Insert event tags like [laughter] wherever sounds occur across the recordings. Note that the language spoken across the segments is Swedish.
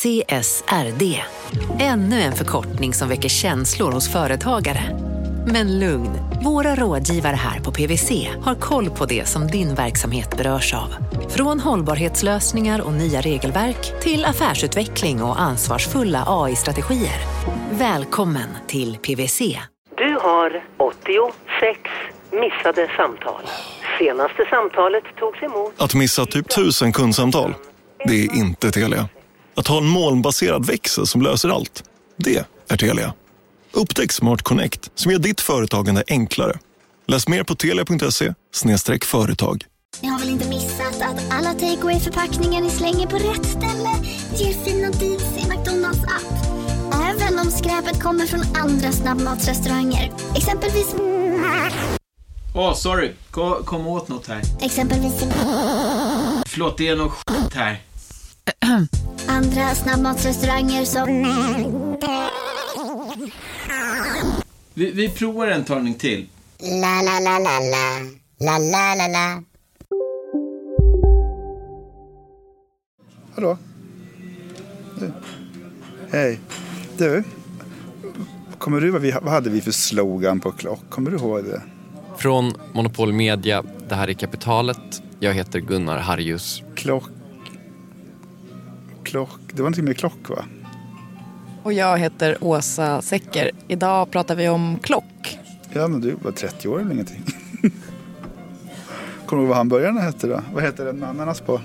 CSRD. Ännu en förkortning som väcker känslor hos företagare. Men lugn, våra rådgivare här på PWC har koll på det som din verksamhet berörs av. Från hållbarhetslösningar och nya regelverk till affärsutveckling och ansvarsfulla AI-strategier. Välkommen till PWC. Du har 86 missade samtal. Senaste samtalet togs emot... Att missa typ tusen kundsamtal, det är inte Telia. Att ha en molnbaserad växel som löser allt, det är Telia. Upptäck Smart Connect som gör ditt företagande enklare. Läs mer på telia.se företag. Ni har väl inte missat att alla takeaway förpackningar ni slänger på rätt ställe ger fina deals i McDonalds app. Även om skräpet kommer från andra snabbmatsrestauranger. Exempelvis... Åh, oh, sorry. Kom, kom åt något här. Exempelvis... Förlåt, det är något skit här. [clears throat] Andra snabbmatsrestauranger som... Vi, vi provar en talning till. La, la, la, la, la. La, la, la, la. Hallå? Du. Hej. Du. Kommer du vad, vi, vad hade vi för slogan på klock? Kommer du ihåg det? Från Monopol Media, det här är Kapitalet. Jag heter Gunnar Harjus. Klock... Klock... Det var någonting med klock va? Och jag heter Åsa Secker. Idag pratar vi om klock. Ja, men du var 30 år eller ingenting. Kommer du ihåg vad hamburgarna hette då? Vad heter den med ananas på?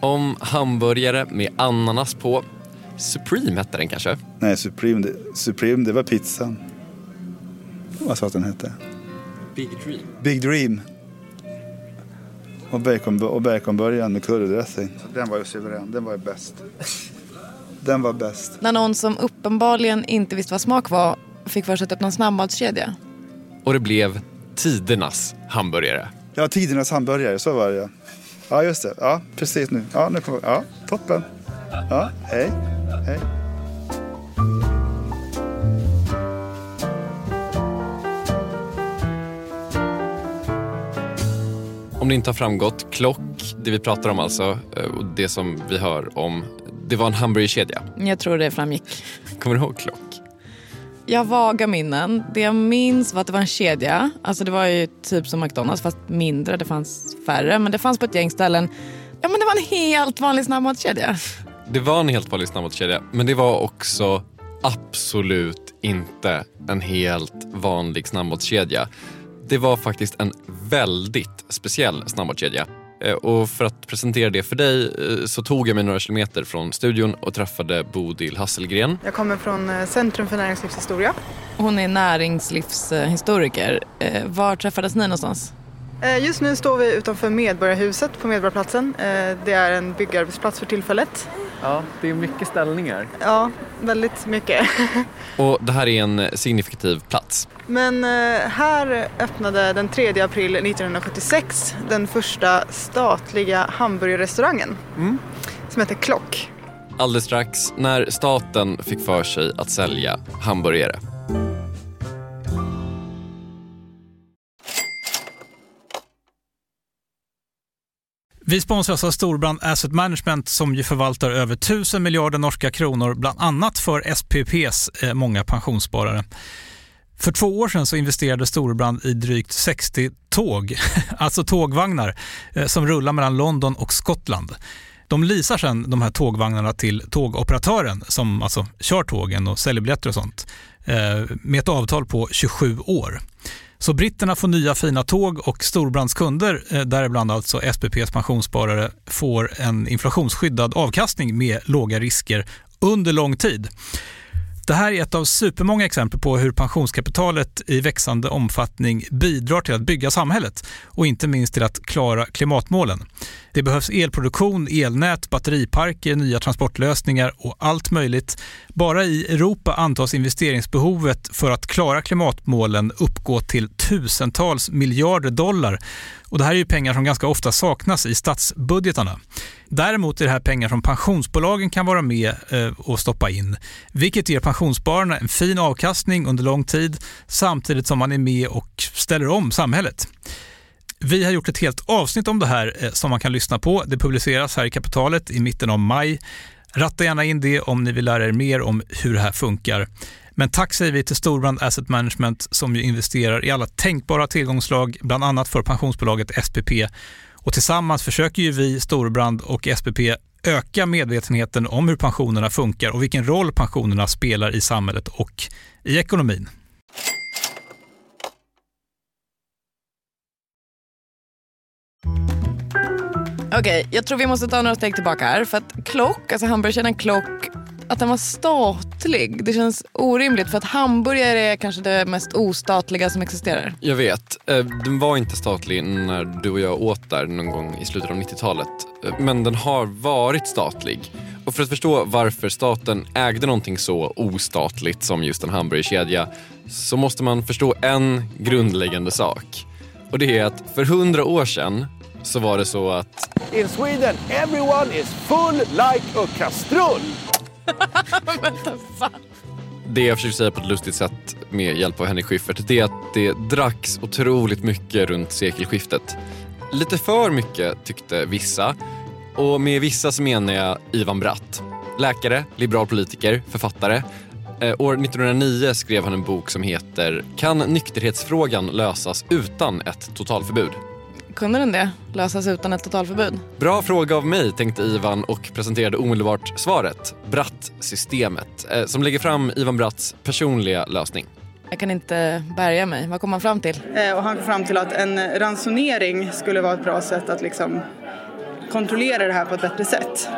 Om hamburgare med ananas på. Supreme hette den kanske? Nej, Supreme det, Supreme, det var pizzan. Vad sa att den hette? Big Dream. Big Dream. Och, bacon, och baconburgaren med currydressing. Den var ju suverän. Den var ju bäst. [laughs] Den var bäst. När någon som uppenbarligen inte visste vad smak var fick för sig att öppna en snabbmatskedja. Och det blev tidernas hamburgare. Ja, tidernas hamburgare, så var det ja. just det. Ja, precis nu. Ja, nu kommer Ja, toppen. Ja, hej. Hej. Om det inte har framgått, klock, det vi pratar om alltså, eh, och det som vi hör om, det var en hamburgerkedja. Jag tror det framgick. Kommer du ihåg klock? Jag har vaga minnen. Det jag minns var att det var en kedja. Alltså det var ju typ som McDonalds fast mindre. Det fanns färre men det fanns på ett gäng ställen. Ja men det var en helt vanlig snabbmatskedja. Det var en helt vanlig snabbmatskedja men det var också absolut inte en helt vanlig snabbmatskedja. Det var faktiskt en väldigt speciell snabbmatskedja. Eh, och för att presentera det för dig eh, så tog jag mig några kilometer från studion och träffade Bodil Hasselgren. Jag kommer från eh, Centrum för näringslivshistoria. Hon är näringslivshistoriker. Var träffades ni någonstans? Just nu står vi utanför Medborgarhuset på Medborgarplatsen. Det är en byggarbetsplats för tillfället. Ja, det är mycket ställningar. Ja, väldigt mycket. [laughs] Och det här är en signifikativ plats. Men eh, här öppnade den 3 april 1976 den första statliga hamburgerrestaurangen mm. som heter Klock. Alldeles strax när staten fick för sig att sälja hamburgare. Vi sponsras av alltså Storbrand Asset Management som ju förvaltar över 1000 miljarder norska kronor, bland annat för SPPs eh, många pensionssparare. För två år sedan så investerade Storbrand i drygt 60 tåg, [laughs] alltså tågvagnar, eh, som rullar mellan London och Skottland. De leasar sedan de här tågvagnarna till tågoperatören som alltså kör tågen och säljer biljetter och sånt eh, med ett avtal på 27 år. Så britterna får nya fina tåg och storbrandskunder, eh, däribland alltså SPPs pensionssparare, får en inflationsskyddad avkastning med låga risker under lång tid. Det här är ett av supermånga exempel på hur pensionskapitalet i växande omfattning bidrar till att bygga samhället och inte minst till att klara klimatmålen. Det behövs elproduktion, elnät, batteriparker, nya transportlösningar och allt möjligt. Bara i Europa antas investeringsbehovet för att klara klimatmålen uppgå till tusentals miljarder dollar. Och det här är ju pengar som ganska ofta saknas i statsbudgetarna. Däremot är det här pengar som pensionsbolagen kan vara med eh, och stoppa in, vilket ger pensionsspararna en fin avkastning under lång tid samtidigt som man är med och ställer om samhället. Vi har gjort ett helt avsnitt om det här eh, som man kan lyssna på. Det publiceras här i Kapitalet i mitten av maj. Ratta gärna in det om ni vill lära er mer om hur det här funkar. Men tack säger vi till Storbrand Asset Management som ju investerar i alla tänkbara tillgångslag, bland annat för pensionsbolaget SPP. Och tillsammans försöker ju vi, Storbrand och SPP, öka medvetenheten om hur pensionerna funkar och vilken roll pensionerna spelar i samhället och i ekonomin. Okej, okay, jag tror vi måste ta några steg tillbaka här. För att alltså Klock, alltså hamburgerkedjan Klock, att den var statlig. Det känns orimligt för att hamburgare är kanske det mest ostatliga som existerar. Jag vet. Eh, den var inte statlig när du och jag åt där någon gång i slutet av 90-talet. Eh, men den har varit statlig. Och för att förstå varför staten ägde någonting så ostatligt som just en hamburgerkedja så måste man förstå en grundläggande sak. Och det är att för hundra år sedan så var det så att... In Sweden everyone is full like a kastrull. [laughs] Det jag försöker säga på ett lustigt sätt med hjälp av Henrik Schyffert det är att det dracks otroligt mycket runt sekelskiftet. Lite för mycket tyckte vissa. Och med vissa så menar jag Ivan Bratt. Läkare, liberal politiker, författare. Eh, år 1909 skrev han en bok som heter Kan nykterhetsfrågan lösas utan ett totalförbud? Kunde den det? Lösas utan ett totalförbud? Bra fråga av mig, tänkte Ivan och presenterade omedelbart svaret. Bratt-systemet, eh, som lägger fram Ivan Bratts personliga lösning. Jag kan inte bärga mig. Vad kom han fram till? Eh, och han kom fram till att en ransonering skulle vara ett bra sätt att liksom kontrollera det här på ett bättre sätt.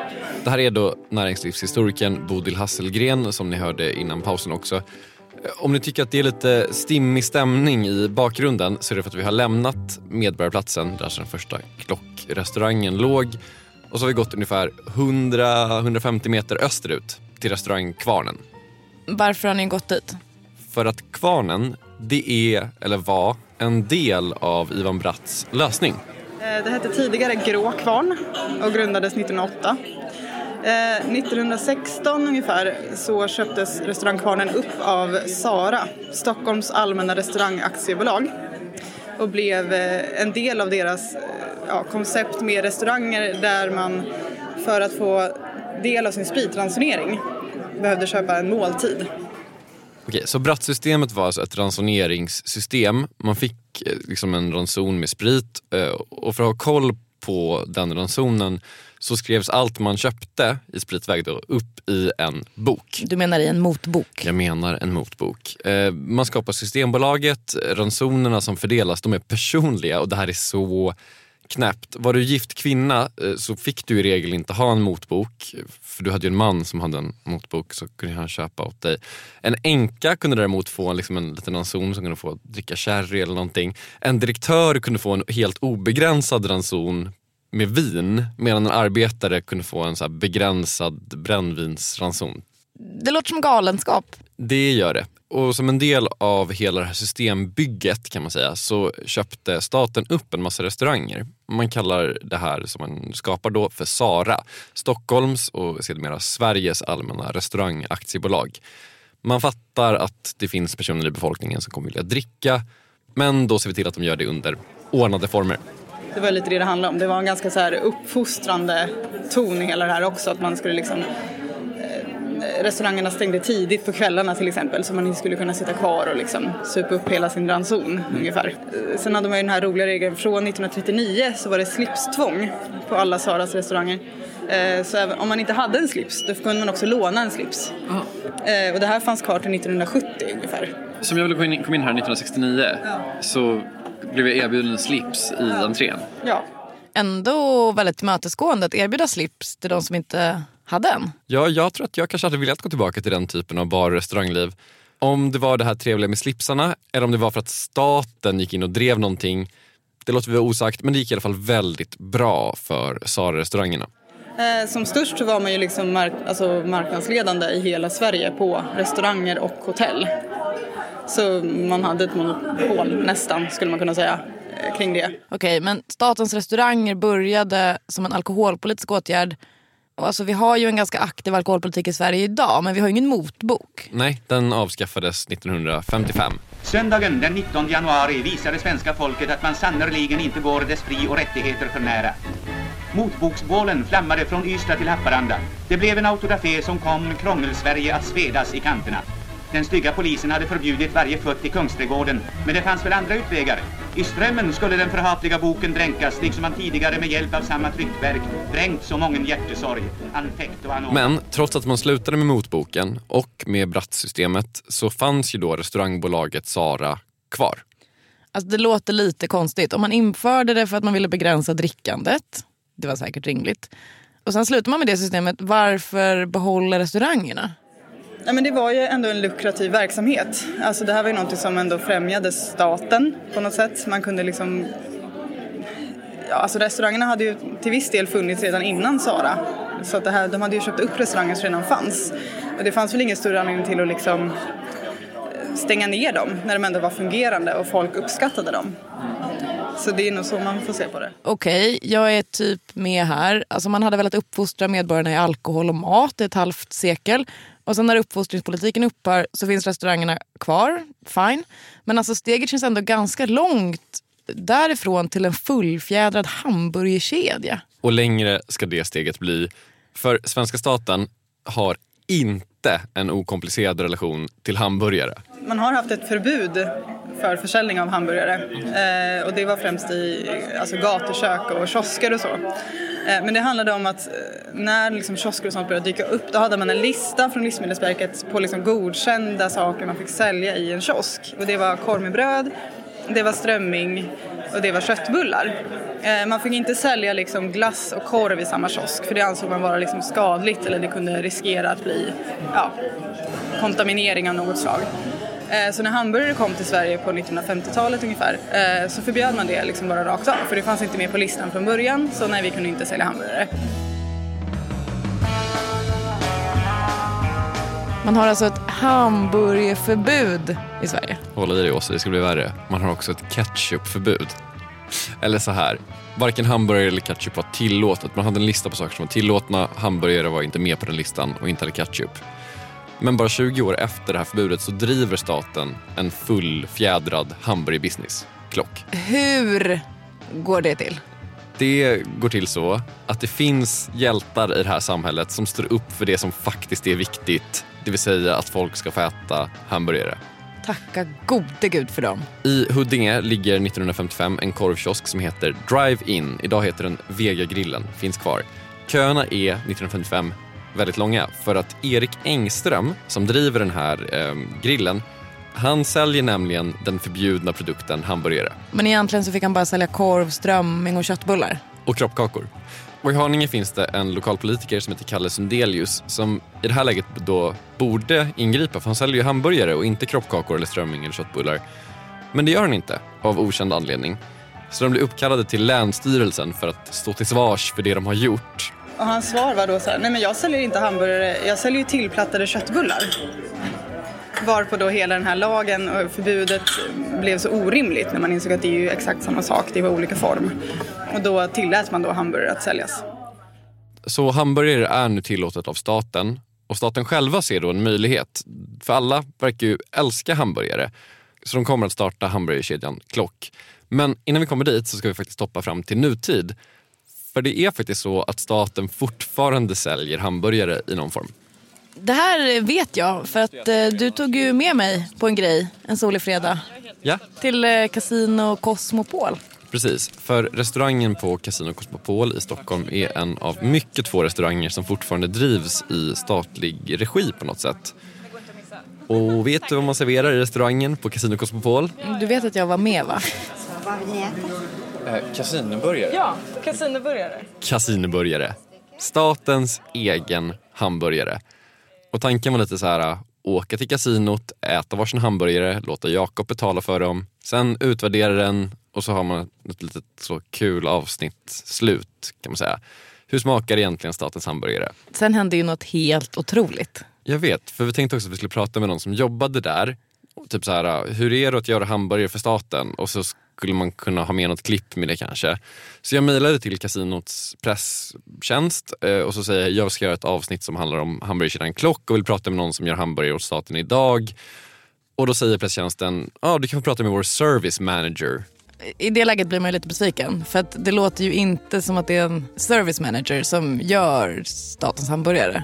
Det här är då näringslivshistorikern Bodil Hasselgren som ni hörde innan pausen också om ni tycker att det är lite stimmig stämning i bakgrunden så är det för att vi har lämnat Medborgarplatsen där den första klockrestaurangen låg och så har vi gått ungefär 100-150 meter österut till restaurang Kvarnen. Varför har ni gått dit? För att Kvarnen, det är, eller var, en del av Ivan Bratts lösning. Eh, det hette tidigare Grå Kvarn och grundades 1908. Eh, 1916 ungefär så köptes restaurangkvarnen upp av Sara, Stockholms allmänna restaurangaktiebolag och blev eh, en del av deras eh, ja, koncept med restauranger där man för att få del av sin spritransonering behövde köpa en måltid. Okej, så Brattsystemet var alltså ett ransoneringssystem. Man fick liksom en ranson med sprit och för att ha koll på den ransonen så skrevs allt man köpte i spritväg då upp i en bok. Du menar i en motbok? Jag menar en motbok. Eh, man skapar Systembolaget, ransonerna som fördelas de är personliga och det här är så knäppt. Var du gift kvinna eh, så fick du i regel inte ha en motbok. För du hade ju en man som hade en motbok så kunde han köpa åt dig. En änka kunde däremot få liksom en liten ranson som kunde få dricka sherry eller någonting. En direktör kunde få en helt obegränsad ranson med vin medan en arbetare kunde få en så begränsad brännvinsranson. Det låter som galenskap. Det gör det. Och som en del av hela det här systembygget kan man säga så köpte staten upp en massa restauranger. Man kallar det här som man skapar då för SARA, Stockholms och sedermera Sveriges allmänna restaurangaktiebolag. Man fattar att det finns personer i befolkningen som kommer vilja dricka men då ser vi till att de gör det under ordnade former. Det var lite det det handlade om. Det var en ganska så här uppfostrande ton i hela det här också. Att man skulle liksom eh, restaurangerna stängde tidigt på kvällarna till exempel så man inte skulle kunna sitta kvar och liksom supa upp hela sin ranson mm. ungefär. Eh, sen hade man ju den här roliga regeln från 1939 så var det slipstvång på alla Saras restauranger. Eh, så om man inte hade en slips då kunde man också låna en slips. Aha. Och det här fanns kvar till 1970 ungefär. Som jag ville komma in, kom in här 1969 ja. så blev jag erbjuden en slips i entrén. Ja. Ändå väldigt tillmötesgående att erbjuda slips till de som inte hade en. Ja, jag tror att jag kanske hade velat gå tillbaka till den typen av bar och restaurangliv. Om det var det här trevliga med slipsarna eller om det var för att staten gick in och drev någonting. Det låter vi vara osagt, men det gick i alla fall väldigt bra för Sara-restaurangerna. Eh, som störst så var man ju liksom mark alltså marknadsledande i hela Sverige på restauranger och hotell. Så man hade ett monopol nästan skulle man kunna säga kring det. Okej, okay, men statens restauranger började som en alkoholpolitisk åtgärd. Alltså, vi har ju en ganska aktiv alkoholpolitik i Sverige idag men vi har ju ingen motbok. Nej, den avskaffades 1955. Söndagen den 19 januari visade svenska folket att man sannerligen inte går dess fri och rättigheter för nära. Motboksbålen flammade från Ystad till Haparanda. Det blev en autodafé som kom Krångelsverige att svedas i kanterna. Den stygga polisen hade förbjudit varje futt i Kungsträdgården, men det fanns väl andra utvägar. I strömmen skulle den förhatliga boken dränkas, liksom man tidigare med hjälp av samma tryckverk dränkt så mången hjärtesorg, anfekt och anon. Men trots att man slutade med motboken och med brattsystemet så fanns ju då restaurangbolaget Sara kvar. Alltså det låter lite konstigt. Om man införde det för att man ville begränsa drickandet, det var säkert rimligt. Och sen slutar man med det systemet, varför behålla restaurangerna? Ja, men det var ju ändå en lukrativ verksamhet. Alltså det här var ju någonting som ändå främjade staten på något sätt. Man kunde liksom... Ja, alltså restaurangerna hade ju till viss del funnits redan innan Sara. Så att det här, de hade ju köpt upp restauranger som redan fanns. Och det fanns väl ingen större anledning till att liksom eh, stänga ner dem när de ändå var fungerande och folk uppskattade dem. Så det är nog så man får se på det. Okej, okay, jag är typ med här. Alltså man hade velat uppfostra medborgarna i alkohol och mat i ett halvt sekel. Och sen när uppfostringspolitiken upphör så finns restaurangerna kvar, fine. Men alltså steget känns ändå ganska långt därifrån till en fullfjädrad hamburgerkedja. Och längre ska det steget bli. För svenska staten har inte en okomplicerad relation till hamburgare. Man har haft ett förbud för försäljning av hamburgare eh, och det var främst i alltså, gatukök och kiosker och så. Eh, men det handlade om att eh, när liksom kiosker och sånt började dyka upp då hade man en lista från Livsmedelsverket på liksom godkända saker man fick sälja i en kiosk. Och det var korv med bröd, det var strömming och det var köttbullar. Eh, man fick inte sälja liksom glass och korv i samma kiosk för det ansåg man vara liksom skadligt eller det kunde riskera att bli ja, kontaminering av något slag. Eh, så när hamburgare kom till Sverige på 1950-talet ungefär eh, så förbjöd man det liksom bara rakt av för det fanns inte med på listan från början så nej vi kunde inte sälja hamburgare. Man har alltså ett hamburgerförbud i Sverige. Håll i dig Åsa, det ska bli värre. Man har också ett ketchupförbud. Eller så här, varken hamburgare eller ketchup var tillåtet. Man hade en lista på saker som var tillåtna. Hamburgare var inte med på den listan och inte heller ketchup. Men bara 20 år efter det här förbudet så driver staten en fullfjädrad hamburgerbusiness. Klock. Hur går det till? Det går till så att det finns hjältar i det här samhället som står upp för det som faktiskt är viktigt. Det vill säga att folk ska få äta hamburgare. Tacka gode gud för dem. I Huddinge ligger 1955 en korvkiosk som heter Drive-In. Idag heter den Vega-grillen. Finns kvar. Köerna är 1955 väldigt långa för att Erik Engström som driver den här eh, grillen han säljer nämligen den förbjudna produkten hamburgare. Men egentligen så fick han bara sälja korv, strömming och köttbullar. Och kroppkakor. Och i Haninge finns det en lokalpolitiker som heter Kalle Sundelius som i det här läget då borde ingripa för han säljer ju hamburgare och inte kroppkakor eller strömming eller köttbullar. Men det gör han inte av okänd anledning. Så de blir uppkallade till Länsstyrelsen för att stå till svars för det de har gjort. Och hans svar var då så här, nej men jag säljer inte hamburgare, jag säljer ju tillplattade köttbullar. Varpå då hela den här lagen och förbudet blev så orimligt när man insåg att det är ju exakt samma sak, det var olika form. Och då tillät man då hamburgare att säljas. Så hamburgare är nu tillåtet av staten och staten själva ser då en möjlighet. För alla verkar ju älska hamburgare. Så de kommer att starta hamburgerkedjan Klock. Men innan vi kommer dit så ska vi faktiskt hoppa fram till nutid. För det är faktiskt så att staten fortfarande säljer hamburgare i någon form. Det här vet jag för att eh, du tog ju med mig på en grej en solig fredag. Ja. Till eh, Casino Cosmopol. Precis, för restaurangen på Casino Cosmopol i Stockholm är en av mycket få restauranger som fortfarande drivs i statlig regi på något sätt. Och vet du vad man serverar i restaurangen på Casino Cosmopol? Du vet att jag var med va? Eh, kasinoburgare? Ja, kasinoburgare. Kasinoburgare. Statens egen hamburgare. Och tanken var lite så här, åka till kasinot, äta varsin hamburgare, låta Jakob betala för dem, sen utvärdera den och så har man ett litet så kul avsnitt slut kan man säga. Hur smakar egentligen statens hamburgare? Sen hände ju något helt otroligt. Jag vet, för vi tänkte också att vi skulle prata med någon som jobbade där. Typ så här, hur är det att göra hamburgare för staten? Och så skulle man kunna ha med något klipp med det kanske. Så jag mejlade till kasinots presstjänst eh, och så säger jag jag ska göra ett avsnitt som handlar om hamburgerkedjan Klock och vill prata med någon som gör hamburgare åt staten idag. Och då säger presstjänsten, ja ah, du kan få prata med vår service manager. I det läget blir man ju lite besviken. För att det låter ju inte som att det är en service manager som gör statens hamburgare.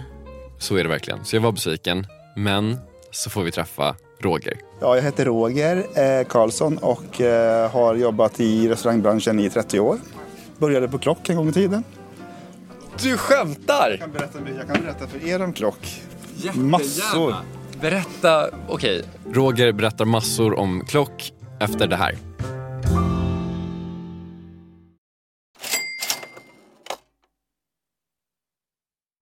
Så är det verkligen. Så jag var besviken. Men så får vi träffa Roger. Ja, jag heter Roger eh, Karlsson och eh, har jobbat i restaurangbranschen i 30 år. Började på Klock en gång i tiden. Du skämtar? Jag kan berätta, jag kan berätta för er om Klock. Massor. Berätta, okej. Roger berättar massor om Klock efter det här.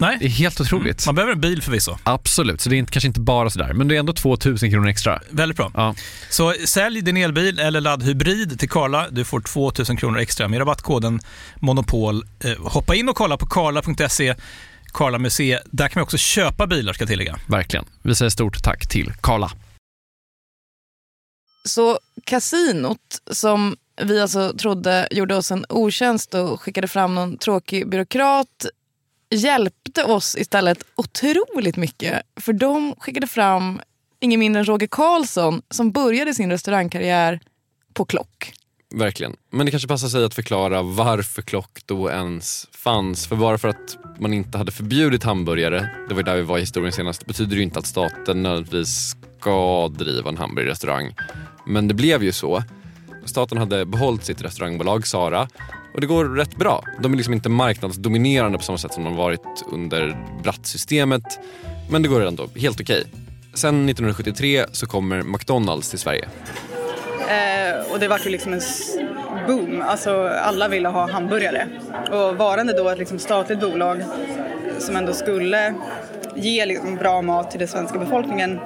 Nej. Det är helt otroligt. Mm. Man behöver en bil förvisso. Absolut, så det är kanske inte bara sådär, men det är ändå 2000 kronor extra. Väldigt bra. Ja. Så sälj din elbil eller laddhybrid till Karla. Du får 2000 kronor extra med rabattkoden Monopol. Eh, hoppa in och kolla på karla.se Karla Museet. Där kan man också köpa bilar ska jag tillägga. Verkligen. Vi säger stort tack till Karla. Så kasinot som vi alltså trodde gjorde oss en otjänst och skickade fram någon tråkig byråkrat hjälpte oss istället otroligt mycket. För de skickade fram ingen mindre än Roger Karlsson som började sin restaurangkarriär på Klock. Verkligen. Men det kanske passar sig att förklara varför Klock då ens fanns. För bara för att man inte hade förbjudit hamburgare, det var där vi var i historien senast, betyder det inte att staten nödvändigtvis ska driva en hamburgerrestaurang. Men det blev ju så. Staten hade behållit sitt restaurangbolag Sara och det går rätt bra. De är liksom inte marknadsdominerande på samma sätt som de varit under Bratt-systemet. Men det går ändå helt okej. Sen 1973 så kommer McDonalds till Sverige. Eh, och det var ju liksom en boom, alltså alla ville ha hamburgare. Och varande då ett liksom statligt bolag som ändå skulle ge liksom bra mat till den svenska befolkningen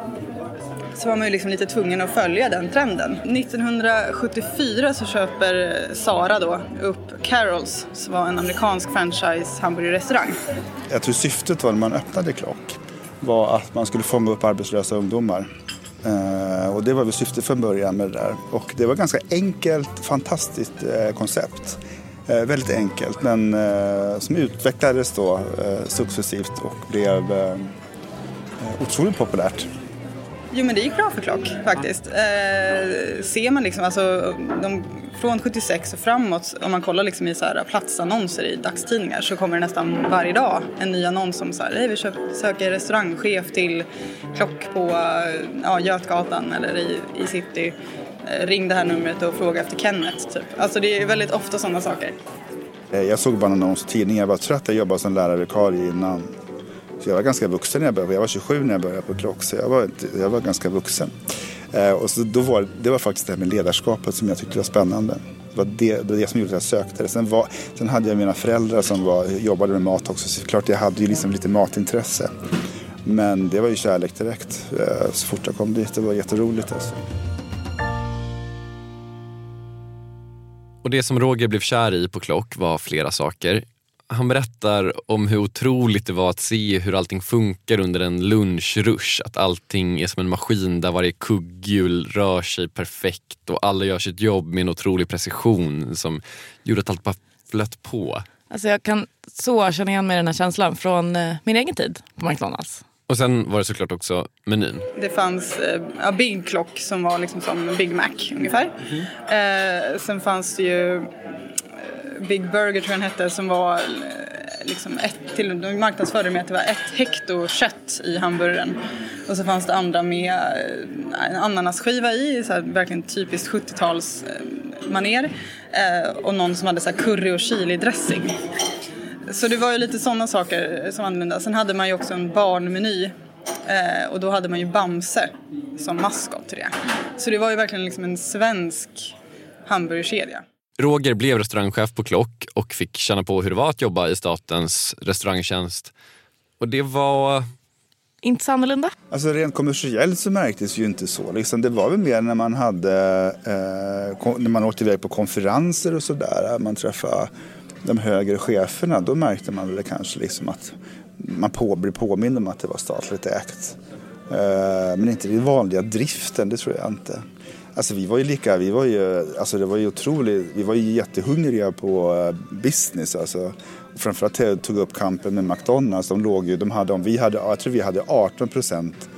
så var man ju liksom lite tvungen att följa den trenden. 1974 så köper eh, Sara då upp Carols som var en amerikansk franchise hamburgerrestaurang. Jag tror syftet var när man öppnade Klock var att man skulle fånga upp arbetslösa ungdomar Uh, och det var väl syftet från början med det där. Och det var ett ganska enkelt, fantastiskt uh, koncept. Eh, väldigt enkelt men som utvecklades då successivt och blev otroligt populärt. Jo men det gick bra för Klock faktiskt. Eh, ser man liksom, alltså de, från 76 och framåt, om man kollar liksom i så här platsannonser i dagstidningar så kommer det nästan varje dag en ny annons som så här, hej vi söker restaurangchef till Klock på ja, Götgatan eller i, i city. Eh, ring det här numret och fråga efter Kenneth typ. Alltså det är väldigt ofta sådana saker. Eh, jag såg bara en annons i tidningen, jag var trött, jag jobbade som lärarvikarie innan. Så jag var ganska vuxen när jag började, jag var 27 när jag började på Klock så jag var, jag var ganska vuxen. Eh, och så då var, det var faktiskt det här med ledarskapet som jag tyckte var spännande. Det var det, det, var det som gjorde att jag sökte det. Sen, var, sen hade jag mina föräldrar som var, jobbade med mat också så klart jag hade ju liksom lite matintresse. Men det var ju kärlek direkt eh, så fort jag kom dit. Det var jätteroligt alltså. Och det som Roger blev kär i på Klock var flera saker. Han berättar om hur otroligt det var att se hur allting funkar under en lunchrush. Att allting är som en maskin där varje kugghjul rör sig perfekt och alla gör sitt jobb med en otrolig precision som gjorde att allt bara flöt på. Alltså jag kan så känna igen mig i den här känslan från eh, min egen tid på McDonalds. Och sen var det såklart också menyn. Det fanns eh, Big Clock som var liksom som Big Mac ungefär. Mm. Eh, sen fanns det ju Big Burger tror jag den hette som var eh, liksom ett till, de marknadsförde med att det var ett hekto kött i hamburgaren. Och så fanns det andra med eh, en ananasskiva i, så här, verkligen typiskt 70-tals eh, maner. och någon som hade så curry och chili dressing. Så det var ju lite sådana saker som användes. Sen hade man ju också en barnmeny och då hade man ju Bamse som maskot till det. Så det var ju verkligen liksom en svensk hamburgerkedja. Roger blev restaurangchef på Klock och fick känna på hur det var att jobba i statens restaurangtjänst. Och det var... Inte så annorlunda? Alltså rent kommersiellt så märktes ju inte så. Liksom, det var väl mer när man hade, eh, när man åkte iväg på konferenser och sådär. Man träffade de högre cheferna, då märkte man väl kanske liksom att man på, blev påmind om att det var statligt ägt. Eh, men inte den vanliga driften, det tror jag inte. Alltså vi var ju lika, vi var ju, alltså det var ju otroligt, vi var ju jättehungriga på eh, business alltså. Och framförallt jag tog upp kampen med McDonalds, de låg ju, de hade, om vi hade, jag tror vi hade 18 procent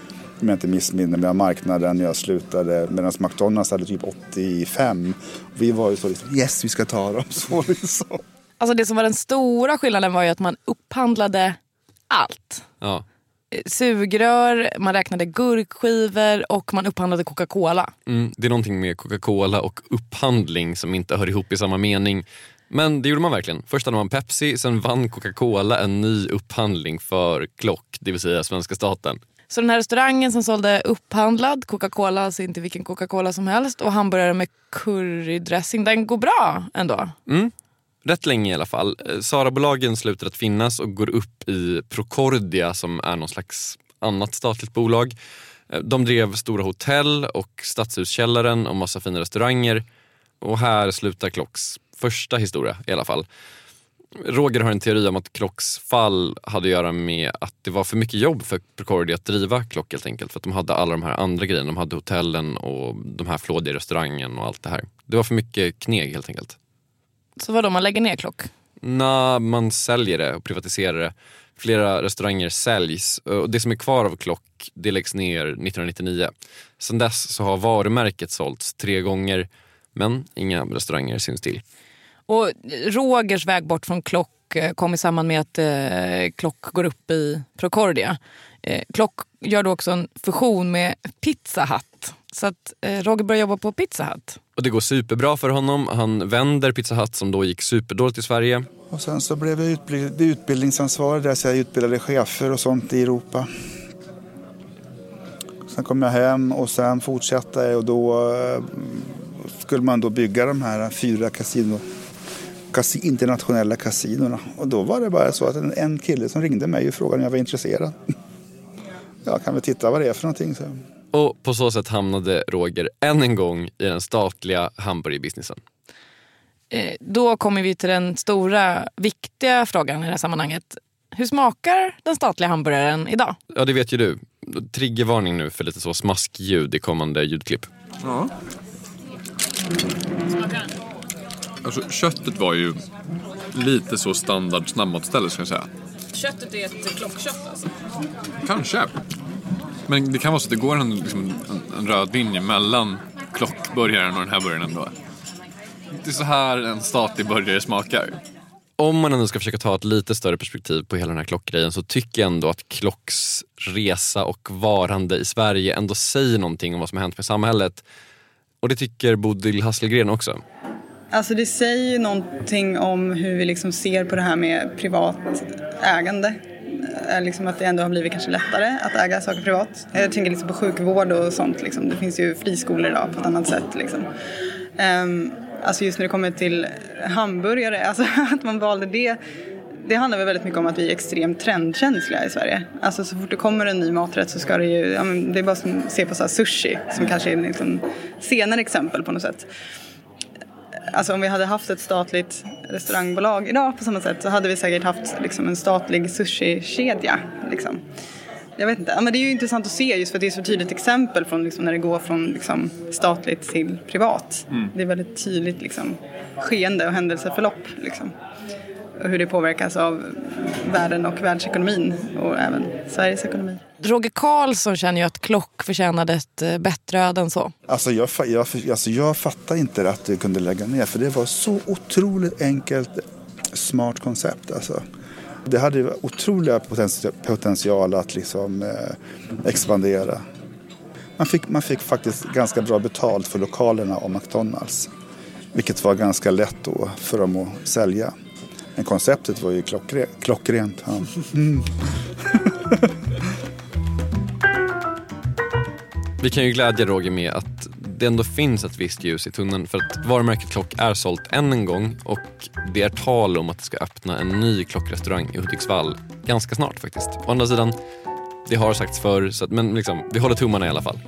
om jag inte missminner mig, av marknaden när jag slutade. Medan McDonalds hade typ 85. Vi var ju så liksom, yes vi ska ta dem. [laughs] Så liksom. Alltså det som var den stora skillnaden var ju att man upphandlade allt. Ja. Sugrör, man räknade gurkskivor och man upphandlade Coca-Cola. Mm, det är någonting med Coca-Cola och upphandling som inte hör ihop i samma mening. Men det gjorde man verkligen. Först hade man Pepsi, sen vann Coca-Cola en ny upphandling för Klock, det vill säga svenska staten. Så den här restaurangen som sålde upphandlad Coca-Cola, alltså inte vilken Coca-Cola som helst och hamburgare med currydressing, den går bra ändå. Mm, rätt länge i alla fall. Eh, Sara-bolagen slutar att finnas och går upp i Procordia som är någon slags annat statligt bolag. Eh, de drev stora hotell och Stadshuskällaren och massa fina restauranger. Och här slutar Klocks första historia i alla fall. Roger har en teori om att Klocks fall hade att göra med att det var för mycket jobb för Procordia att driva Klock helt enkelt. För att de hade alla de här andra grejerna. De hade hotellen och de här flådiga restaurangen och allt det här. Det var för mycket kneg helt enkelt. Så vadå, man lägger ner Klock? Nej, man säljer det och privatiserar det. Flera restauranger säljs och det som är kvar av Klock det läggs ner 1999. Sedan dess så har varumärket sålts tre gånger men inga restauranger syns till. Och Rogers väg bort från Klock eh, kom i samband med att eh, Klock går upp i Procordia. Eh, Klock gör då också en fusion med Pizza Hut. Så att eh, Roger börjar jobba på Pizza Hut. Och det går superbra för honom. Han vänder Pizza Hut som då gick superdåligt i Sverige. Och sen så blev jag utbildningsansvarig där så jag utbildade chefer och sånt i Europa. Sen kom jag hem och sen fortsatte jag och då eh, skulle man då bygga de här fyra kasino, kasi, internationella kasinorna. Och då var det bara så att en, en kille som ringde mig och frågade om jag var intresserad. Jag kan väl titta vad det är för någonting. Så. Och på så sätt hamnade Roger än en gång i den statliga hamburgerbusinessen. Eh, då kommer vi till den stora, viktiga frågan i det här sammanhanget. Hur smakar den statliga hamburgaren idag? Ja, det vet ju du. Triggervarning nu för lite så smaskljud i kommande ljudklipp. Ja. Alltså, köttet var ju lite så standard snabbmatsställe ska jag säga. Köttet är ett klockkött alltså? Kanske. Men det kan vara så att det går en, liksom, en, en röd linje mellan klockburgaren och den här burgaren ändå. Det är så här en statlig burgare smakar. Om man ändå ska försöka ta ett lite större perspektiv på hela den här klockgrejen så tycker jag ändå att Klocks resa och varande i Sverige ändå säger någonting om vad som har hänt med samhället. Och det tycker Bodil Hasselgren också. Alltså det säger ju någonting om hur vi liksom ser på det här med privat ägande. Liksom att det ändå har blivit kanske lättare att äga saker privat. Jag tänker liksom på sjukvård och sånt. Liksom. Det finns ju friskolor idag på ett annat sätt. Liksom. Um, alltså just när det kommer till hamburgare, [laughs] alltså att man valde det. Det handlar väl väldigt mycket om att vi är extremt trendkänsliga i Sverige. Alltså så fort det kommer en ny maträtt så ska det ju, ja, men det är bara att se på så här sushi som kanske är liksom senare exempel på något sätt. Alltså om vi hade haft ett statligt restaurangbolag idag på samma sätt så hade vi säkert haft liksom, en statlig sushi-kedja. Liksom. Jag vet inte, ja, men det är ju intressant att se just för att det är så tydligt exempel från liksom, när det går från liksom, statligt till privat. Mm. Det är väldigt tydligt liksom, skeende och händelseförlopp. Liksom. Och hur det påverkas av världen och världsekonomin och även Sveriges ekonomi. Roger Karlsson känner ju att Klock förtjänade ett eh, bättre öde än så. Alltså jag, jag, alltså jag fattar inte att det kunde lägga ner för det var så otroligt enkelt, smart koncept. Alltså. Det hade otroliga potenti- potential att liksom eh, expandera. Man fick, man fick faktiskt ganska bra betalt för lokalerna och McDonalds. Vilket var ganska lätt då för dem att sälja. Men konceptet var ju klockre, klockrent. Ja. Mm. [laughs] Vi kan ju glädja Roger med att det ändå finns ett visst ljus i tunneln för att varumärket Klock är sålt än en gång och det är tal om att det ska öppna en ny klockrestaurang i Hudiksvall ganska snart faktiskt. Å andra sidan, det har sagts förr, så att, men liksom, vi håller tummarna i alla fall.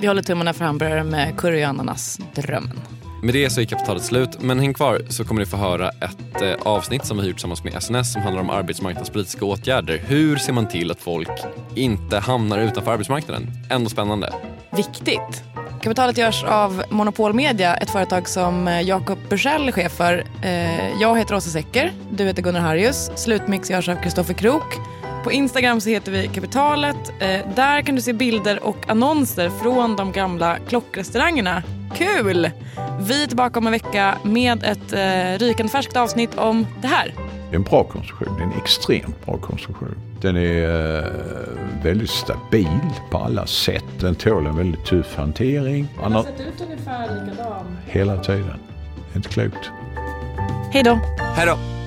Vi håller tummarna för hamburgare med curry och ananas, drömmen. Med det så är kapitalet slut, men häng kvar så kommer ni få höra ett eh, avsnitt som vi har gjort tillsammans med SNS som handlar om arbetsmarknadspolitiska åtgärder. Hur ser man till att folk inte hamnar utanför arbetsmarknaden? Ändå spännande. Viktigt. Kapitalet görs av Monopol Media, ett företag som eh, Jakob Bursell är chef för. Eh, Jag heter Åsa Secker, du heter Gunnar Harrius. Slutmix görs av Kristoffer Krook. På Instagram så heter vi Kapitalet. Eh, Där kan du se bilder och annonser från de gamla klockrestaurangerna. Kul! Vi är tillbaka om en vecka med ett eh, rykande färskt avsnitt om det här. Det är en bra konstruktion. Det är en extremt bra konstruktion. Den är eh, väldigt stabil på alla sätt. Den tål en väldigt tuff hantering. Han har ut ungefär likadan. hela tiden. Inte klokt. Hej då! Hej då!